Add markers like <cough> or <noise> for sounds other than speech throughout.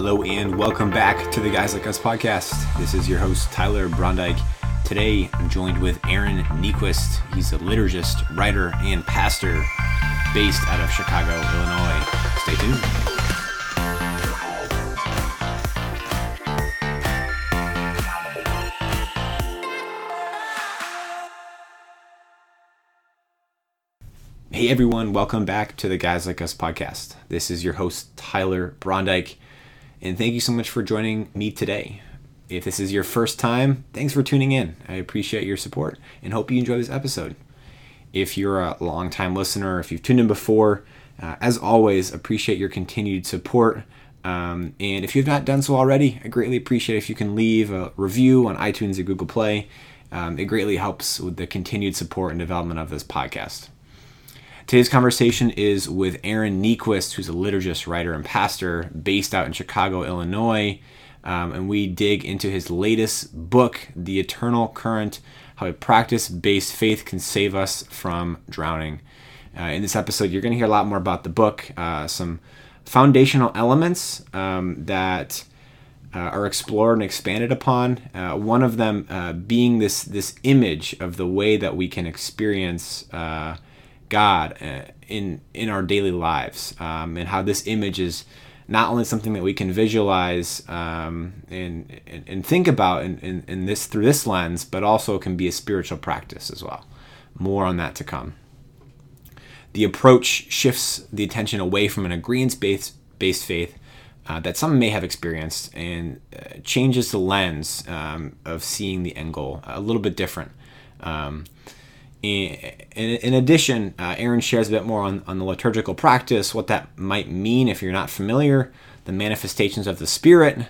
Hello and welcome back to the Guys Like Us podcast. This is your host, Tyler Brondike. Today, I'm joined with Aaron Niequist. He's a liturgist, writer, and pastor based out of Chicago, Illinois. Stay tuned. Hey everyone, welcome back to the Guys Like Us podcast. This is your host, Tyler Brondike, and thank you so much for joining me today. If this is your first time, thanks for tuning in. I appreciate your support and hope you enjoy this episode. If you're a long-time listener, if you've tuned in before, uh, as always, appreciate your continued support. Um, and if you've not done so already, I greatly appreciate if you can leave a review on iTunes or Google Play. Um, it greatly helps with the continued support and development of this podcast. Today's conversation is with Aaron Niequist, who's a liturgist, writer, and pastor based out in Chicago, Illinois. Um, and we dig into his latest book, The Eternal Current How a Practice Based Faith Can Save Us from Drowning. Uh, in this episode, you're going to hear a lot more about the book, uh, some foundational elements um, that. Uh, are explored and expanded upon. Uh, one of them uh, being this this image of the way that we can experience uh, God uh, in in our daily lives, um, and how this image is not only something that we can visualize um, and, and, and think about in, in, in, this through this lens, but also can be a spiritual practice as well. More on that to come. The approach shifts the attention away from an agreement based based faith uh, that some may have experienced and uh, changes the lens um, of seeing the end goal a little bit different. Um, in, addition, uh, Aaron shares a bit more on, on the liturgical practice, what that might mean if you're not familiar, the manifestations of the Spirit,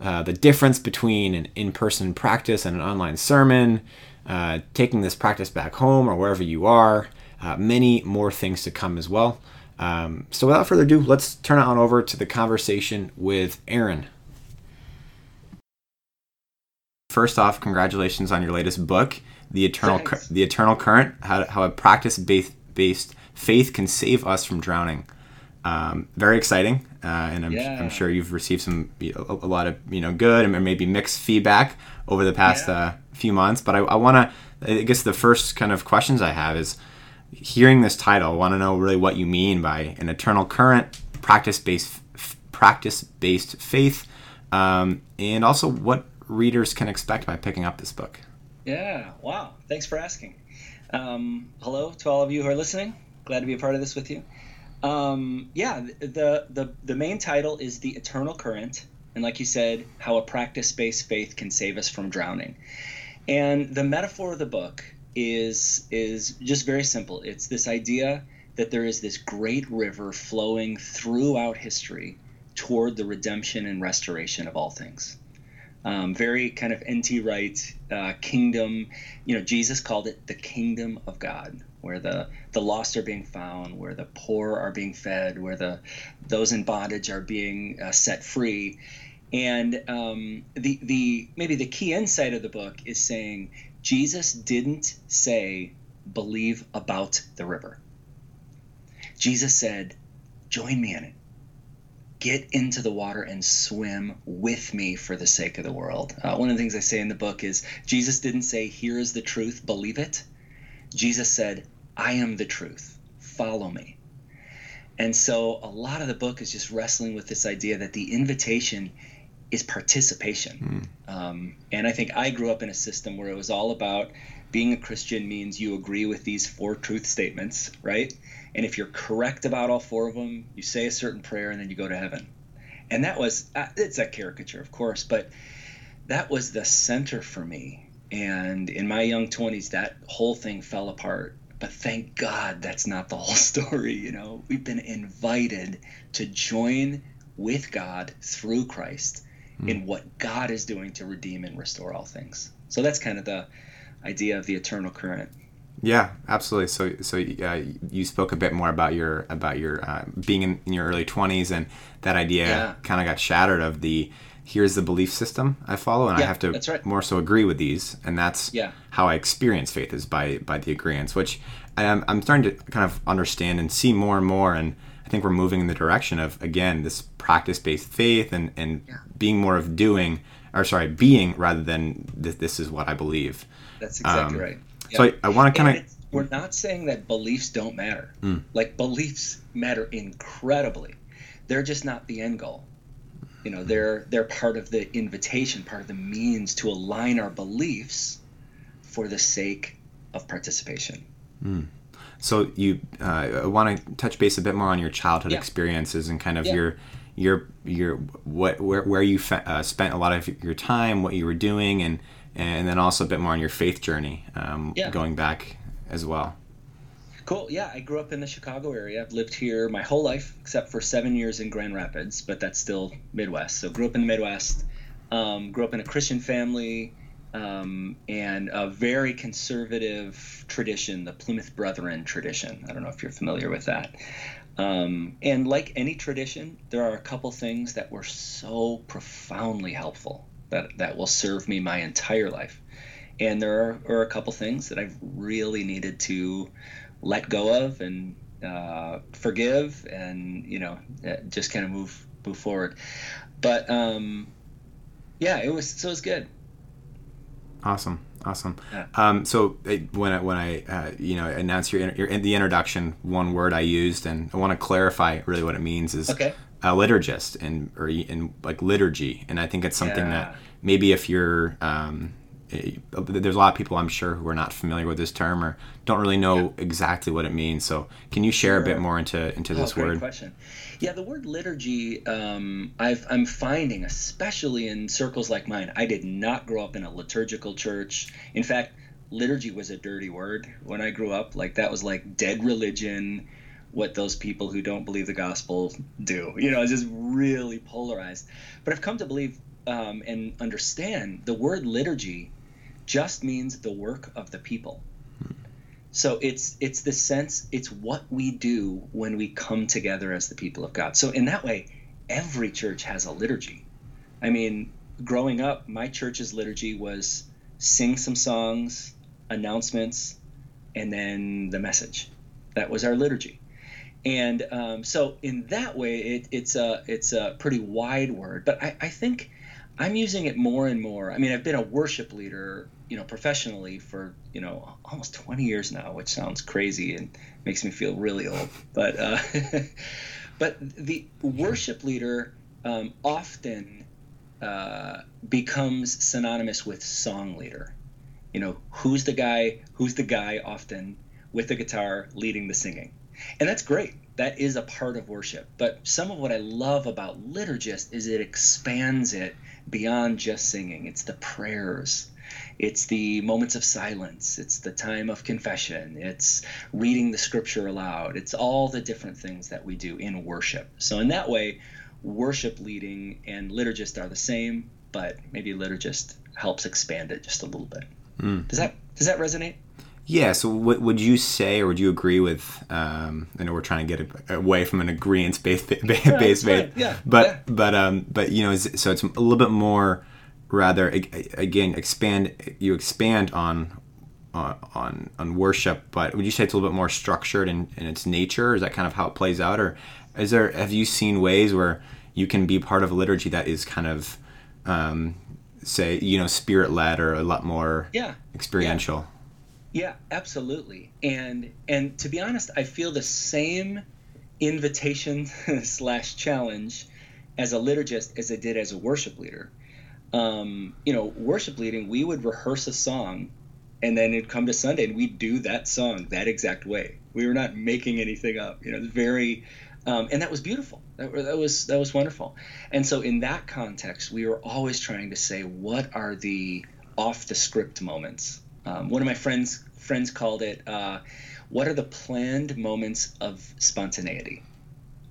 uh, the difference between an in person practice and an online sermon, uh, taking this practice back home or wherever you are, uh, many more things to come as well. Um, so, without further ado, let's turn it on over to the conversation with Aaron. First off, congratulations on your latest book the eternal Thanks. the eternal current how, how a practice based based faith can save us from drowning um, very exciting uh, and I'm, yeah. I'm, sure you've received some a, a, lot of you know good and maybe mixed feedback over the past yeah. uh, few months but i, I want to i guess the first kind of questions i have is hearing this title i want to know really what you mean by an eternal current practice based practice based faith um, and also what readers can expect by picking up this book yeah, wow. Thanks for asking. Um, hello to all of you who are listening. Glad to be a part of this with you. Um, yeah, the, the, the main title is The Eternal Current. And like you said, how a practice based faith can save us from drowning. And the metaphor of the book is is just very simple. It's this idea that there is this great river flowing throughout history toward the redemption and restoration of all things. Um, very kind of N.T. Wright uh, kingdom. You know, Jesus called it the kingdom of God, where the the lost are being found, where the poor are being fed, where the those in bondage are being uh, set free. And um, the the maybe the key insight of the book is saying Jesus didn't say believe about the river. Jesus said, join me in it get into the water and swim with me for the sake of the world. Uh, one of the things I say in the book is Jesus didn't say, Here is the truth, believe it. Jesus said, I am the truth, follow me. And so a lot of the book is just wrestling with this idea that the invitation is participation. Mm. Um, and I think I grew up in a system where it was all about being a Christian means you agree with these four truth statements, right? And if you're correct about all four of them, you say a certain prayer and then you go to heaven. And that was, uh, it's a caricature, of course, but that was the center for me. And in my young 20s, that whole thing fell apart. But thank God that's not the whole <laughs> story. You know, we've been invited to join with God through Christ mm. in what God is doing to redeem and restore all things. So that's kind of the idea of the eternal current. Yeah, absolutely. So, so uh, you spoke a bit more about your about your uh, being in, in, your early twenties, and that idea yeah. kind of got shattered. Of the here's the belief system I follow, and yeah, I have to right. more so agree with these, and that's yeah. how I experience faith is by by the agreements, which I'm, I'm starting to kind of understand and see more and more. And I think we're moving in the direction of again this practice-based faith and and being more of doing or sorry being rather than this, this is what I believe. That's exactly um, right. Yeah. So I, I want to kind of we're not saying that beliefs don't matter. Mm. Like beliefs matter incredibly. They're just not the end goal. You know, they're they're part of the invitation, part of the means to align our beliefs for the sake of participation. Mm. So you uh, want to touch base a bit more on your childhood yeah. experiences and kind of yeah. your your your what where where you fe- uh, spent a lot of your time, what you were doing, and and then also a bit more on your faith journey, um, yeah. going back as well. Cool. Yeah, I grew up in the Chicago area. I've lived here my whole life, except for seven years in Grand Rapids, but that's still Midwest. So grew up in the Midwest. Um, grew up in a Christian family um, and a very conservative tradition, the Plymouth Brethren tradition. I don't know if you're familiar with that. Um, and like any tradition, there are a couple things that were so profoundly helpful that, that will serve me my entire life. And there are, are a couple things that I've really needed to let go of and uh, forgive and, you know, uh, just kind of move, move forward. But um, yeah, it was, so it was good. Awesome, awesome. Yeah. Um, so when I, when I uh, you know announce your, your in the introduction, one word I used, and I want to clarify really what it means is okay. A liturgist and or in like liturgy, and I think it's something yeah. that maybe if you're um, there's a lot of people I'm sure who are not familiar with this term or don't really know yeah. exactly what it means. So can you share sure. a bit more into into this oh, word? Question. Yeah, the word liturgy, um, i am finding, especially in circles like mine, I did not grow up in a liturgical church. In fact, liturgy was a dirty word when I grew up. Like, that was like dead religion, what those people who don't believe the gospel do. You know, it's just really polarized. But I've come to believe um, and understand the word liturgy just means the work of the people. So it's it's the sense it's what we do when we come together as the people of God. So in that way, every church has a liturgy. I mean, growing up, my church's liturgy was sing some songs, announcements, and then the message. That was our liturgy. And um, so in that way, it, it's a it's a pretty wide word, but I, I think I'm using it more and more. I mean, I've been a worship leader you know, professionally for you know almost 20 years now, which sounds crazy and makes me feel really old. But uh, <laughs> but the worship leader um, often uh, becomes synonymous with song leader. You know, who's the guy? Who's the guy often with the guitar leading the singing? And that's great. That is a part of worship. But some of what I love about liturgist is it expands it beyond just singing. It's the prayers it's the moments of silence. It's the time of confession. It's reading the scripture aloud. It's all the different things that we do in worship. So, in that way, worship leading and liturgist are the same, but maybe liturgist helps expand it just a little bit. Mm. Does that does that resonate? Yeah. So, what would you say, or would you agree with? Um, I know we're trying to get away from an agreement based based faith, yeah, but yeah. but um, but you know, so it's a little bit more rather again expand you expand on on on worship but would you say it's a little bit more structured in, in its nature is that kind of how it plays out or is there have you seen ways where you can be part of a liturgy that is kind of um, say you know spirit led or a lot more yeah experiential yeah. Yeah absolutely and and to be honest i feel the same invitation <laughs> slash challenge as a liturgist as i did as a worship leader um, you know, worship leading, we would rehearse a song and then it'd come to Sunday and we'd do that song that exact way. We were not making anything up. You know, very, um, and that was beautiful. That, that, was that was wonderful. And so in that context, we were always trying to say, what are the off the script moments? Um, one of my friends friends called it, uh, what are the planned moments of spontaneity?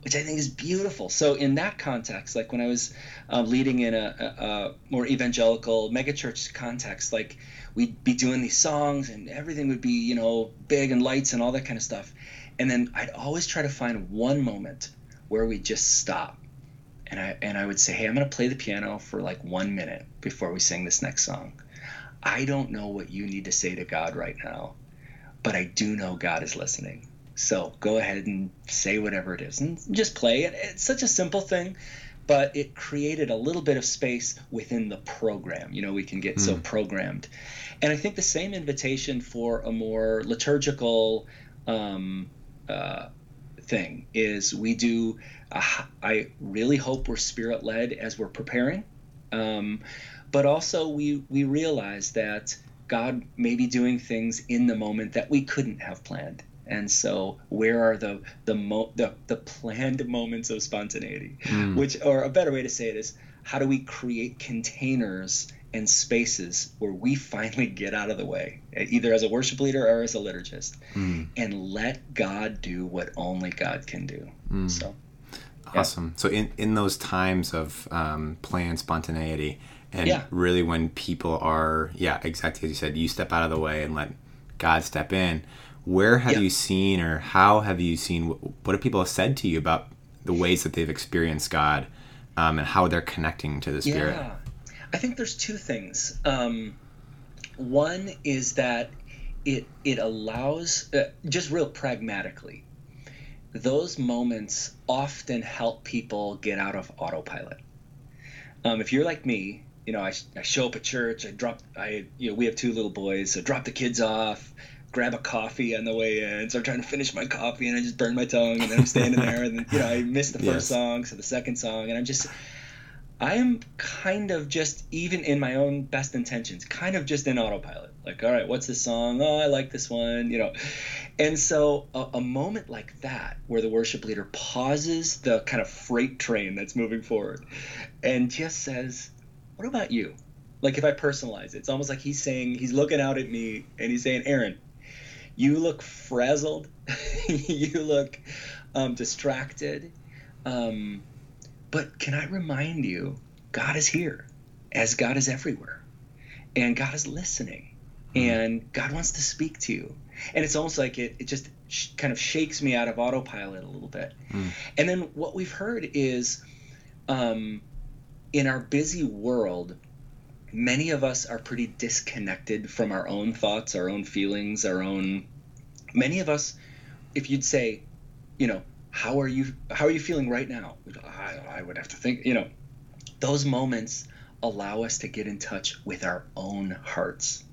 which I think is beautiful. So in that context, like when I was uh, leading in a, a, a, more evangelical megachurch context, like we'd be doing these songs and everything would be you know big and lights and all that kind of stuff, and then I'd always try to find one moment where we just stop, and I and I would say, hey, I'm gonna play the piano for like one minute before we sing this next song. I don't know what you need to say to God right now, but I do know God is listening So go ahead and say whatever it is and just play. it. it's such a simple thing, but it created a little bit of space within the program. You know, we can get mm. so hmm. programmed. And I think the same invitation for a more liturgical um, uh, thing is we do, uh, I really hope we're spirit led as we're preparing. Um, but also we, we realize that God may be doing things in the moment that we couldn't have planned. And so, where are the the mo- the, the planned moments of spontaneity? Mm. Which, or a better way to say it is, how do we create containers and spaces where we finally get out of the way, either as a worship leader or as a liturgist, mm. and let God do what only God can do. Mm. So, awesome. Yeah. So, in in those times of um, planned spontaneity, and yeah. really when people are, yeah, exactly as you said, you step out of the way and let God step in where have yeah. you seen or how have you seen what have people said to you about the ways that they've experienced god um, and how they're connecting to the spirit yeah. i think there's two things um, one is that it it allows uh, just real pragmatically those moments often help people get out of autopilot um, if you're like me you know I, I show up at church i drop i you know we have two little boys so drop the kids off grab a coffee on the way in. So I'm trying to finish my coffee and I just burn my tongue and then I'm standing there and then, you know, I miss the <laughs> first yes. song, so the second song, and I'm just I am kind of just even in my own best intentions, kind of just in autopilot. Like, all right, what's this song? Oh, I like this one, you know. And so a, a moment like that where the worship leader pauses the kind of freight train that's moving forward and just says, "What about you?" Like if I personalize it, it's almost like he's saying he's looking out at me and he's saying, "Aaron, you look frazzled. <laughs> you look um, distracted. Um, but can I remind you, God is here, as God is everywhere, and God is listening, mm. and God wants to speak to you. And it's almost like it, it just sh- kind of shakes me out of autopilot a little bit. Mm. And then what we've heard is um, in our busy world, many of us are pretty disconnected from our own thoughts, our own feelings, our own. Many of us, if you'd say, you know, how are you? How are you feeling right now? I, I would have to think. You know, those moments allow us to get in touch with our own hearts,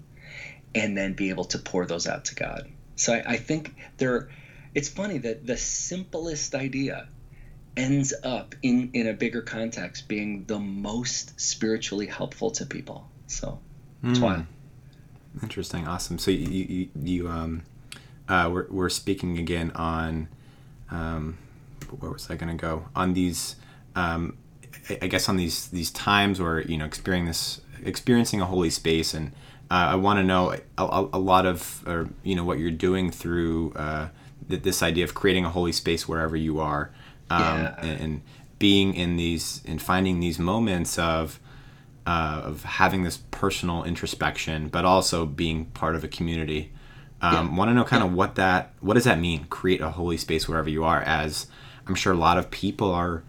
and then be able to pour those out to God. So I, I think there. It's funny that the simplest idea ends up in in a bigger context being the most spiritually helpful to people. So that's mm. why. Interesting, awesome. So you you, you um, uh, we're we're speaking again on, um, where was I going to go on these, um, I, I guess on these these times where you know experiencing this experiencing a holy space and. Uh, I want to know a, a, lot of, or, you know, what you're doing through uh, this idea of creating a holy space wherever you are um, yeah. and, being in these and finding these moments of uh, of having this personal introspection, but also being part of a community. Um, yeah. Want to know kind yeah. of what that what does that mean? Create a holy space wherever you are, as I'm sure a lot of people are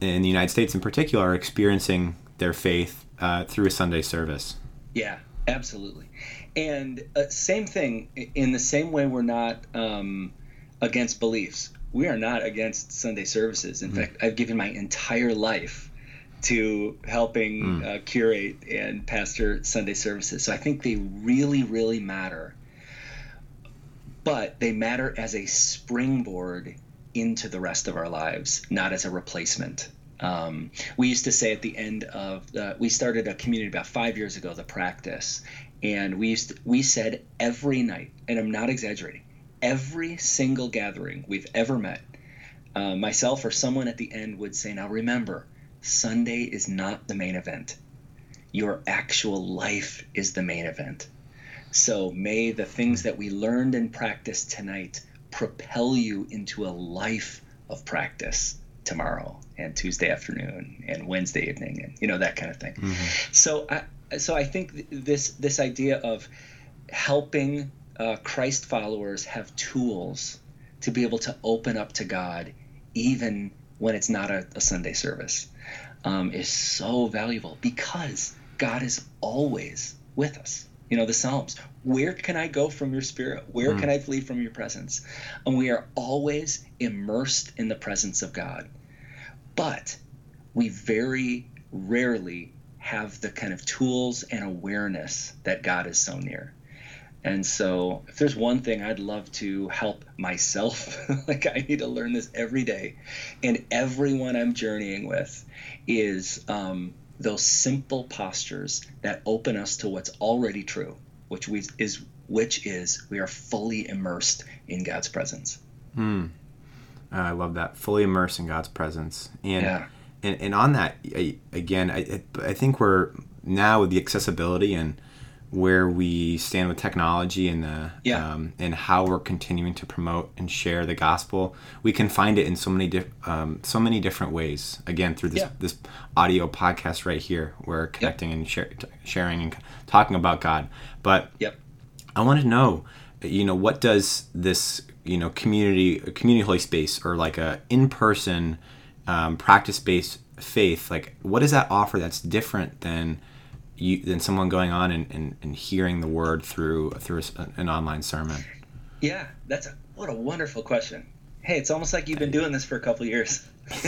in the United States, in particular, are experiencing their faith uh, through a Sunday service. Yeah, absolutely. And uh, same thing in the same way we're not um, against beliefs we are not against Sunday services. In mm fact, I've given my entire life to helping mm. uh, curate and pastor Sunday services. So I think they really, really matter. But they matter as a springboard into the rest of our lives, not as a replacement. Um, we used to say at the end of the, we started a community about five years ago, the practice, and we used to, we said every night, and I'm not exaggerating, every single gathering we've ever met, uh, myself or someone at the end would say, Now remember, Sunday is not the main event. Your actual life is the main event. So may the things that we learned and practiced tonight propel you into a life of practice tomorrow and Tuesday afternoon and Wednesday evening and you know that kind of thing. Mm-hmm. So I so I think this this idea of helping uh, Christ followers have tools to be able to open up to God, even when it's not a, a Sunday service, um, is so valuable because God is always with us. You know, the Psalms. Where can I go from your spirit? Where mm. can I flee from your presence? And we are always immersed in the presence of God. But we very rarely have the kind of tools and awareness that God is so near. And so, if there's one thing I'd love to help myself, <laughs> like I need to learn this every day, and everyone I'm journeying with, is um, those simple postures that open us to what's already true, which we, is which is we are fully immersed in God's presence. Hmm. I love that. Fully immersed in God's presence. And yeah. and, and on that I, again, I I think we're now with the accessibility and where we stand with technology and the yeah. um, and how we're continuing to promote and share the gospel. We can find it in so many di- um, so many different ways. Again, through this yeah. this audio podcast right here, we're connecting yep. and share, sharing and talking about God. But yep. I want to know, you know, what does this you know community community holy space or like a in person um, practice based faith like what does that offer that's different than you than someone going on and, and, and hearing the word through through an online sermon? Yeah, that's a, what a wonderful question. Hey, it's almost like you've been doing this for a couple years. <laughs>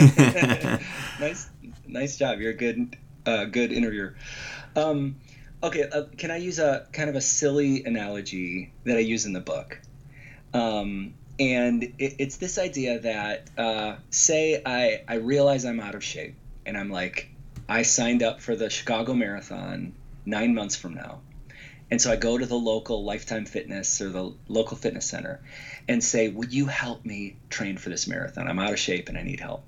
nice, nice job. You're a good, uh, good interviewer. Um, okay, uh, can I use a kind of a silly analogy that I use in the book? Um, and it, it's this idea that, uh, say, I I realize I'm out of shape, and I'm like, I signed up for the Chicago Marathon nine months from now. And so I go to the local Lifetime Fitness or the local fitness center and say, Would you help me train for this marathon? I'm out of shape and I need help.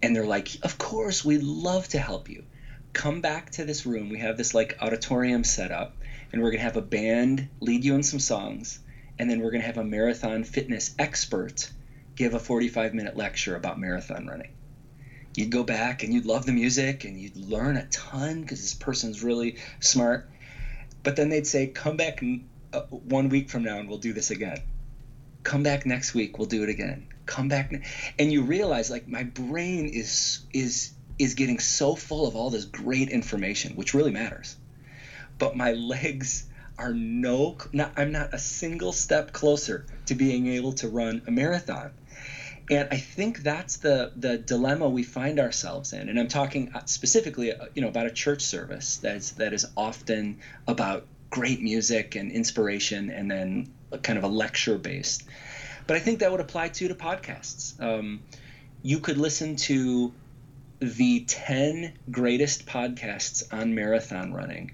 And they're like, Of course, we'd love to help you. Come back to this room. We have this like auditorium set up, and we're going to have a band lead you in some songs. And then we're going to have a marathon fitness expert give a 45 minute lecture about marathon running you'd go back and you'd love the music and you'd learn a ton because this person's really smart. But then they'd say, come back uh, one week from now and we'll do this again. Come back next week, we'll do it again. Come back, and you realize like my brain is is is getting so full of all this great information, which really matters. But my legs are no, not, I'm not a single step closer to being able to run a marathon and I think that's the the dilemma we find ourselves in. And I'm talking uh, specifically, uh, you know, about a church service that's that is often about great music and inspiration, and then kind of a lecture based. But I think that would apply too to podcasts. Um, you could listen to the 10 greatest podcasts on marathon running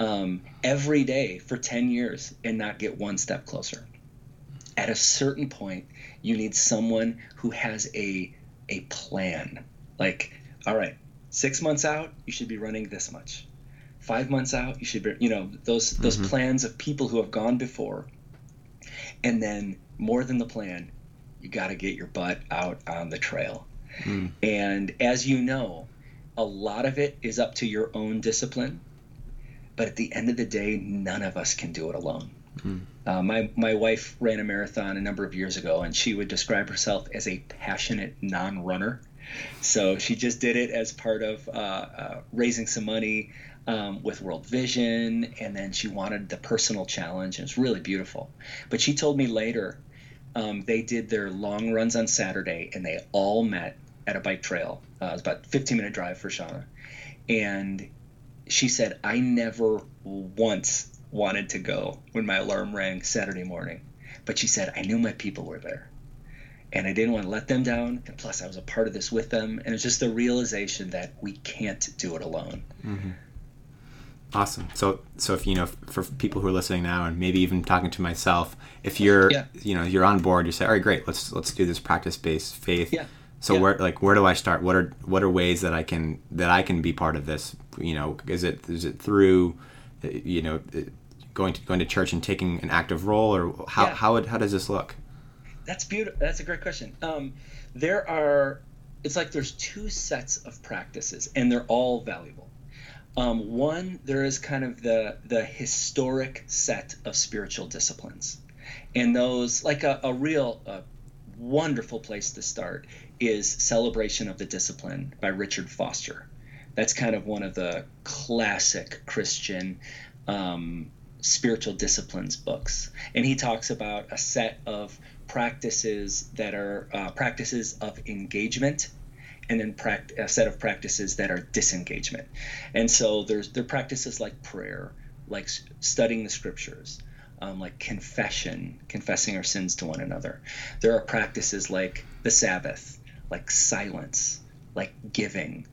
um, every day for 10 years and not get one step closer. At a certain point, you need someone who has a a plan. Like, all right, six months out, you should be running this much. Five months out, you should be, you know, those those mm-hmm. plans of people who have gone before. And then more than the plan, you got to get your butt out on the trail. Mm. And as you know, a lot of it is up to your own discipline. But at the end of the day, none of us can do it alone. Mm. Uh, my my wife ran a marathon a number of years ago, and she would describe herself as a passionate non-runner. So she just did it as part of uh, uh, raising some money um, with World Vision, and then she wanted the personal challenge, and it's really beautiful. But she told me later um, they did their long runs on Saturday, and they all met at a bike trail. Uh, it was about 15 minute drive for Shauna, and she said, "I never once wanted to go when my alarm rang Saturday morning. But she said, I knew my people were there. And I didn't want to let them down. And plus, I was a part of this with them. And it's just the realization that we can't do it alone. Mm-hmm. Awesome. So, so if you know, for people who are listening now, and maybe even talking to myself, if you're, yeah. you know, you're on board, you say, all right, great, let's let's do this practice-based faith. Yeah. So yeah. where, like, where do I start? What are what are ways that I can that I can be part of this? You know, is it is it through you know going to going to church and taking an active role or how yeah. how, how does this look? That's beautiful that's a great question. Um, there are it's like there's two sets of practices and they're all valuable. Um, one there is kind of the the historic set of spiritual disciplines. And those like a, a real a wonderful place to start is celebration of the discipline by richard foster that's kind of one of the classic Christian um, spiritual disciplines books, and he talks about a set of practices that are uh, practices of engagement and then a set of practices that are disengagement. And so there's there are practices like prayer, like studying the scriptures, um, like confession, confessing our sins to one another. There are practices like the Sabbath, like silence, like giving,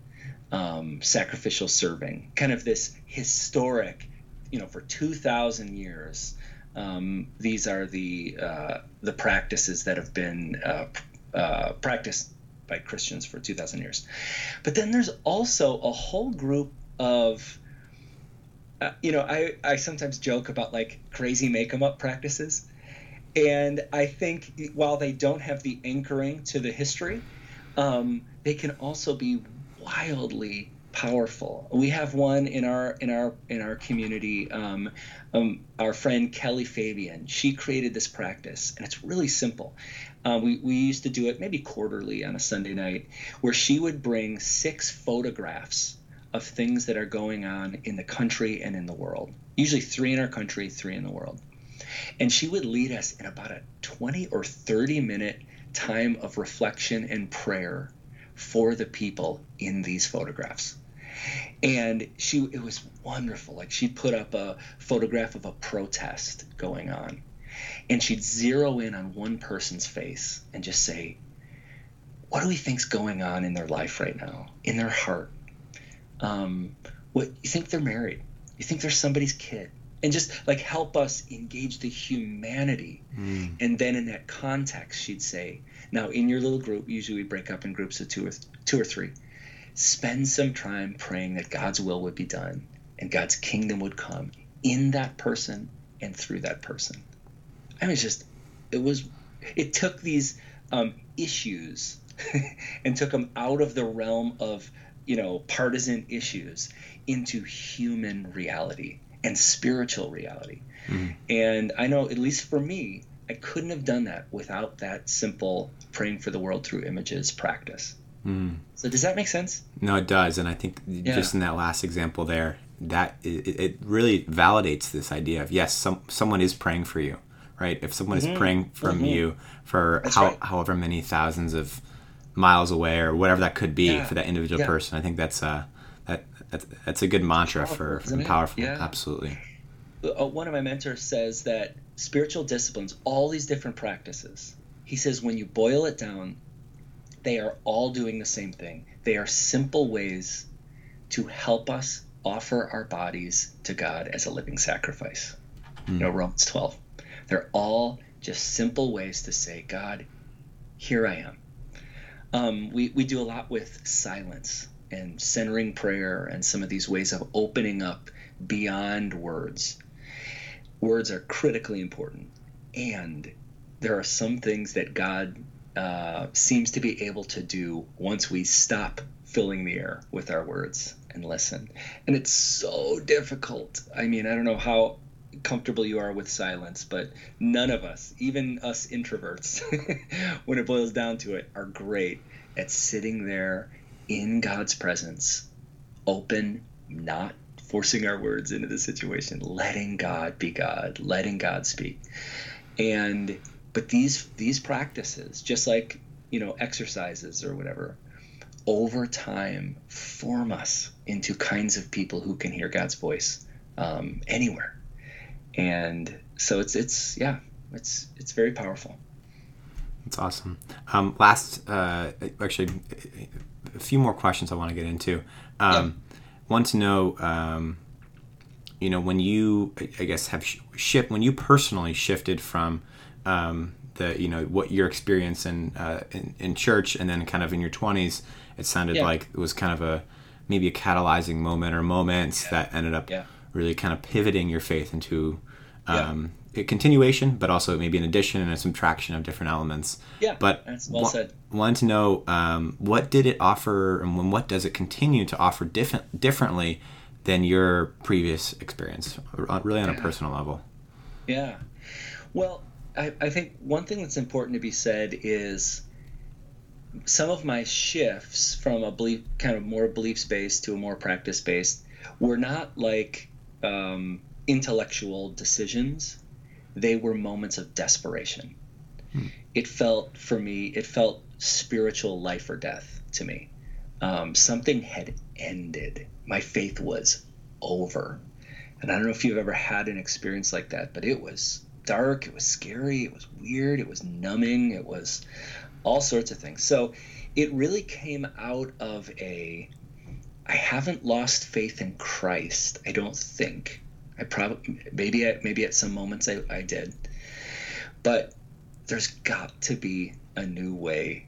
um, sacrificial serving, kind of this historic, you know, for 2,000 years. Um, these are the uh, the practices that have been uh, uh, practiced by Christians for 2,000 years. But then there's also a whole group of uh, you know, I, I sometimes joke about like crazy make 'em up practices. And I think while they don't have the anchoring to the history, um, they can also be wildly powerful. We have one in our in our in our community. Um, um, our friend Kelly Fabian. She created this practice, and it's really simple. Uh, we we used to do it maybe quarterly on a Sunday night, where she would bring six photographs of things that are going on in the country and in the world. Usually three in our country, three in the world. And she would lead us in about a 20 or 30 minute time of reflection and prayer for the people in these photographs. And she it was wonderful. Like she put up a photograph of a protest going on. And she'd zero in on one person's face and just say, What do we think's going on in their life right now, in their heart? um, what you think they're married you think they're somebody's kid and just like help us engage the humanity mm. and then in that context she'd say now in your little group usually we break up in groups of two or th- two or three spend some time praying that god's will would be done and god's kingdom would come in that person and through that person i mean it's just it was it took these um, issues <laughs> and took them out of the realm of you know, partisan issues into human reality and spiritual reality. Mm-hmm. And I know, at least for me, I couldn't have done that without that simple praying for the world through images practice. Mm. So does that make sense? No, it does, and I think yeah. just in that last example there, that it, it, really validates this idea of yes, some someone is praying for you, right? If someone mm-hmm. is praying from mm-hmm. you for how, right. however many thousands of miles away or whatever that could be yeah. for that individual yeah. person. I think that's a uh, that that's, that's a good mantra powerful, for, for powerful. Absolutely. Uh, one of my mentors says that spiritual disciplines, all these different practices, he says when you boil it down, they are all doing the same thing. They are simple ways to help us offer our bodies to God as a living sacrifice. Mm. You know, Romans 12. They're all just simple ways to say, God, here I am. Um, we, we do a lot with silence and centering prayer and some of these ways of opening up beyond words. Words are critically important. And there are some things that God uh, seems to be able to do once we stop filling the air with our words and listen. And it's so difficult. I mean, I don't know how comfortable you are with silence, but none of us, even us introverts, <laughs> when it boils down to it, are great at sitting there in God's presence, open, not forcing our words into the situation, letting God be God, letting God speak. And but these these practices, just like you know exercises or whatever, over time form us into kinds of people who can hear God's voice um, anywhere and so it's it's yeah it's it's very powerful that's awesome um, last uh, actually a few more questions i want to get into um. Want to know um, you know when you i guess have shift when you personally shifted from um, the you know what your experience in, uh, in, in church and then kind of in your 20s it sounded yeah. like it was kind of a maybe a catalyzing moment or moments yeah. that ended up really kind of pivoting your faith into um, yeah. A continuation, but also maybe an addition and a subtraction of different elements. Yeah, but that's well said. Wanted to know um, what did it offer, and what does it continue to offer different differently than your previous experience, really on yeah. a personal level. Yeah, well, I, I think one thing that's important to be said is some of my shifts from a belief kind of more beliefs based to a more practice based were not like um, intellectual decisions, they were moments of desperation. Hmm. It felt for me, it felt spiritual life or death to me. Um, something had ended. My faith was over. And I don't know if you've ever had an experience like that, but it was dark, it was scary, it was weird, it was numbing, it was all sorts of things. So it really came out of a I haven't lost faith in Christ. I don't think. I probably maybe at, maybe at some moments I, I did, but there's got to be a new way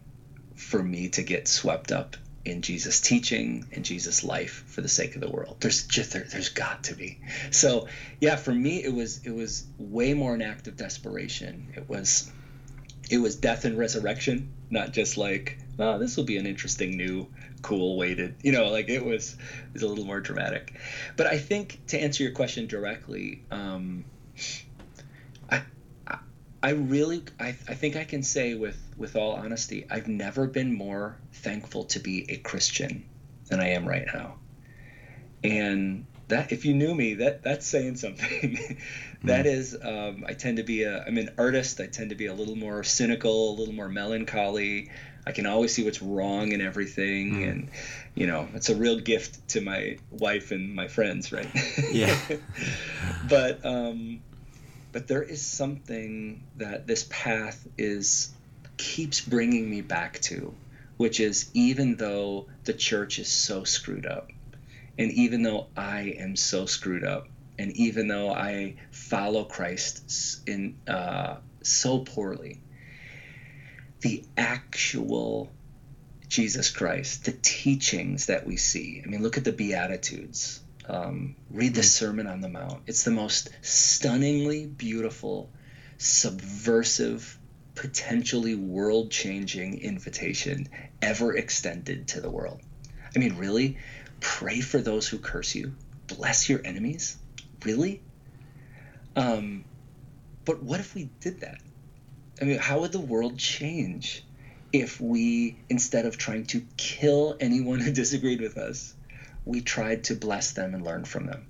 for me to get swept up in Jesus' teaching and Jesus' life for the sake of the world. There's just there, has got to be. So yeah, for me it was it was way more an act of desperation. It was it was death and resurrection, not just like oh this will be an interesting new cool way to you know like it was it was a little more dramatic. But I think to answer your question directly. Um, I, I really I, I think I can say with with all honesty I've never been more thankful to be a Christian than I am right now. And that if you knew me that that's saying something <laughs> that mm. is um, I tend to be a I'm an artist I tend to be a little more cynical a little more melancholy I can always see what's wrong in everything mm. and you know it's a real gift to my wife and my friends right yeah <laughs> but um but there is something that this path is keeps bringing me back to, which is even though the church is so screwed up, and even though I am so screwed up, and even though I follow Christ in uh, so poorly, the actual Jesus Christ, the teachings that we see. I mean, look at the Beatitudes. Um, read the hmm. Sermon on the Mount. It's the most stunningly beautiful, subversive, potentially world changing invitation ever extended to the world. I mean, really? Pray for those who curse you, bless your enemies? Really? Um, but what if we did that? I mean, how would the world change if we, instead of trying to kill anyone <laughs> who disagreed with us, we tried to bless them and learn from them.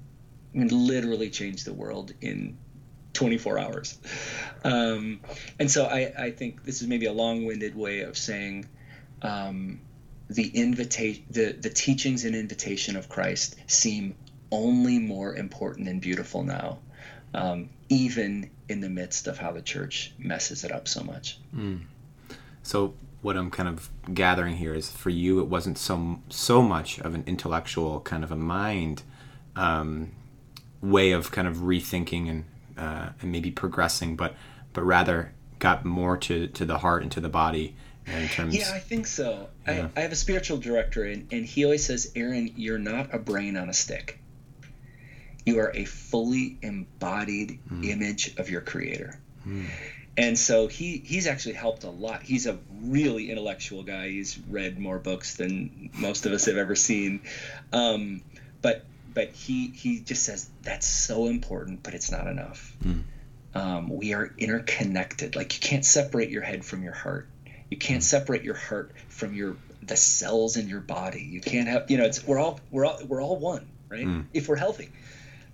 I mean, literally change the world in 24 hours. Um, and so I, I, think this is maybe a long-winded way of saying um, the invitation, the, the teachings and invitation of Christ seem only more important and beautiful now, um, even in the midst of how the church messes it up so much. Mm. So what I'm kind of gathering here is for you, it wasn't so so much of an intellectual kind of a mind um, way of kind of rethinking and uh, and maybe progressing, but but rather got more to to the heart and to the body in terms. Yeah, I think so. Yeah. I, I have a spiritual director, and, and he always says, Aaron, you're not a brain on a stick. You are a fully embodied mm. image of your creator. Mm and so he he's actually helped a lot. He's a really intellectual guy. He's read more books than most of us have ever seen, um, but but he he just says that's so important, but it's not enough. Mm. Um, we are interconnected. Like you can't separate your head from your heart. You can't mm. separate your heart from your the cells in your body. You can't have you know it's we're all we're all we're all one, right? Mm. If we're healthy.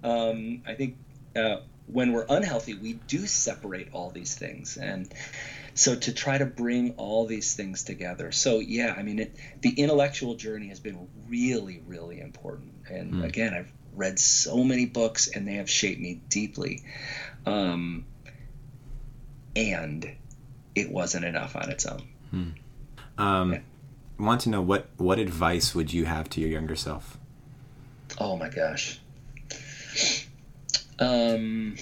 Um, I think uh, when we're unhealthy, we do separate all these things. And so to try to bring all these things together. So, yeah, I mean, it, the intellectual journey has been really, really important. And mm. again, I've read so many books and they have shaped me deeply. Um, and it wasn't enough on its own. Hmm. Um, yeah. Want to know what, what advice would you have to your younger self? Oh my gosh. Um,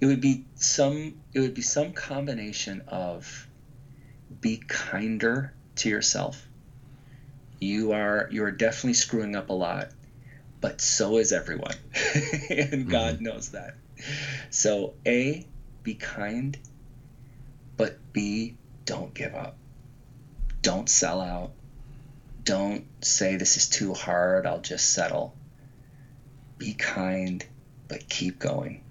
it would be some. It would be some combination of be kinder to yourself. You are you are definitely screwing up a lot, but so is everyone, <laughs> and God mm-hmm. knows that. So a be kind, but b don't give up. Don't sell out. Don't say this is too hard. I'll just settle be kind, but keep going.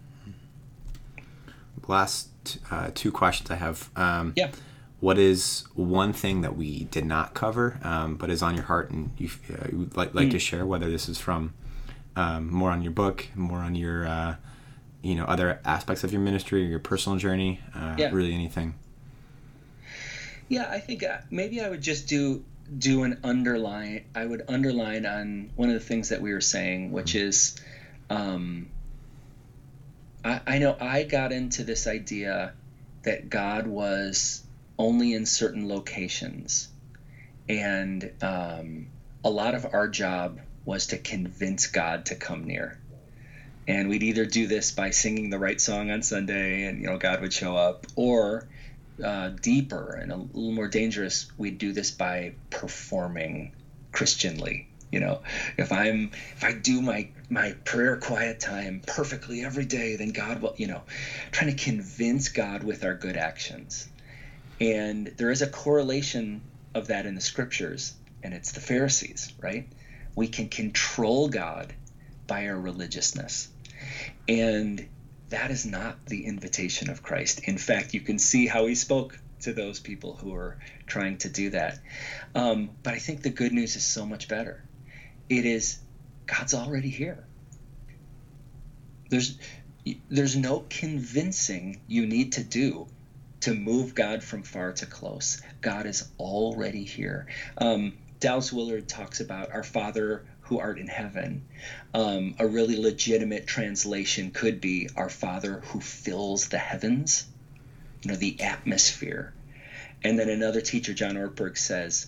Last uh, two questions I have. Um, yeah. What is one thing that we did not cover, um, but is on your heart and you, uh, would like, like mm. to share, whether this is from um, more on your book, more on your, uh, you know, other aspects of your ministry or your personal journey, uh, Yeah. really anything. Yeah, I think uh, maybe I would just do do an underline. I would underline on one of the things that we were saying, which is, um, I, I know I got into this idea that God was only in certain locations, and um, a lot of our job was to convince God to come near. And we'd either do this by singing the right song on Sunday, and you know God would show up, or uh, deeper and a little more dangerous, we do this by performing Christianly. You know, if I'm if I do my my prayer quiet time perfectly every day, then God will. You know, trying to convince God with our good actions, and there is a correlation of that in the scriptures, and it's the Pharisees, right? We can control God by our religiousness, and that is not the invitation of Christ. In fact, you can see how he spoke to those people who are trying to do that. Um, but I think the good news is so much better. It is God's already here. There's there's no convincing you need to do to move God from far to close. God is already here. Um, Dallas Willard talks about our Father who art in heaven. Um, a really legitimate translation could be our Father who fills the heavens, you know, the atmosphere. And then another teacher, John Ortberg, says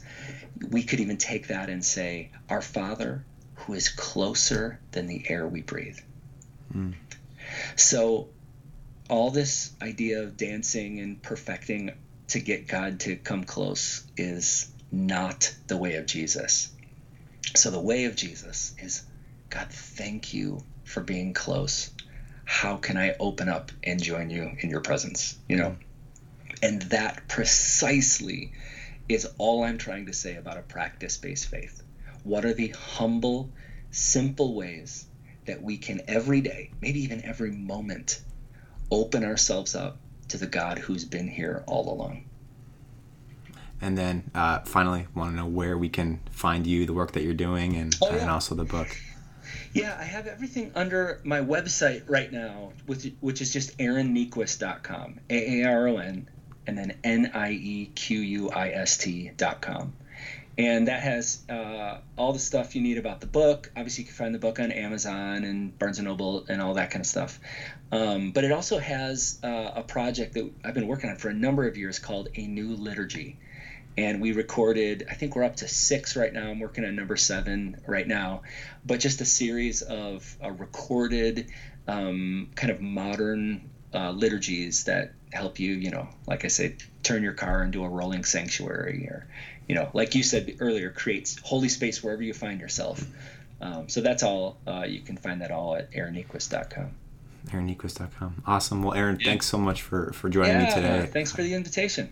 we could even take that and say, Our Father who is closer than the air we breathe. Mm. So, all this idea of dancing and perfecting to get God to come close is not the way of Jesus. So, the way of Jesus is God, thank you for being close. How can I open up and join you in your presence? You know? And that precisely is all I'm trying to say about a practice based faith. What are the humble, simple ways that we can every day, maybe even every moment, open ourselves up to the God who's been here all along? And then uh, finally, want to know where we can find you, the work that you're doing, and, Oh, yeah. and also the book. Yeah, I have everything under my website right now, which, which is just aaronniequist.com. A A R O N, and then N I E Q U I S T.com. And that has uh, all the stuff you need about the book. Obviously, you can find the book on Amazon and Barnes and Noble and all that kind of stuff. Um, but it also has uh, a project that I've been working on for a number of years called A New Liturgy and we recorded i think we're up to six right now i'm working on number seven right now but just a series of uh, recorded um, kind of modern uh, liturgies that help you you know like i said turn your car into a rolling sanctuary or you know like you said earlier creates holy space wherever you find yourself um, so that's all uh, you can find that all at aaronniequist.com AaronNiequist.com. Awesome. Well, Aaron, thanks so much for, for joining me yeah today. thanks for the invitation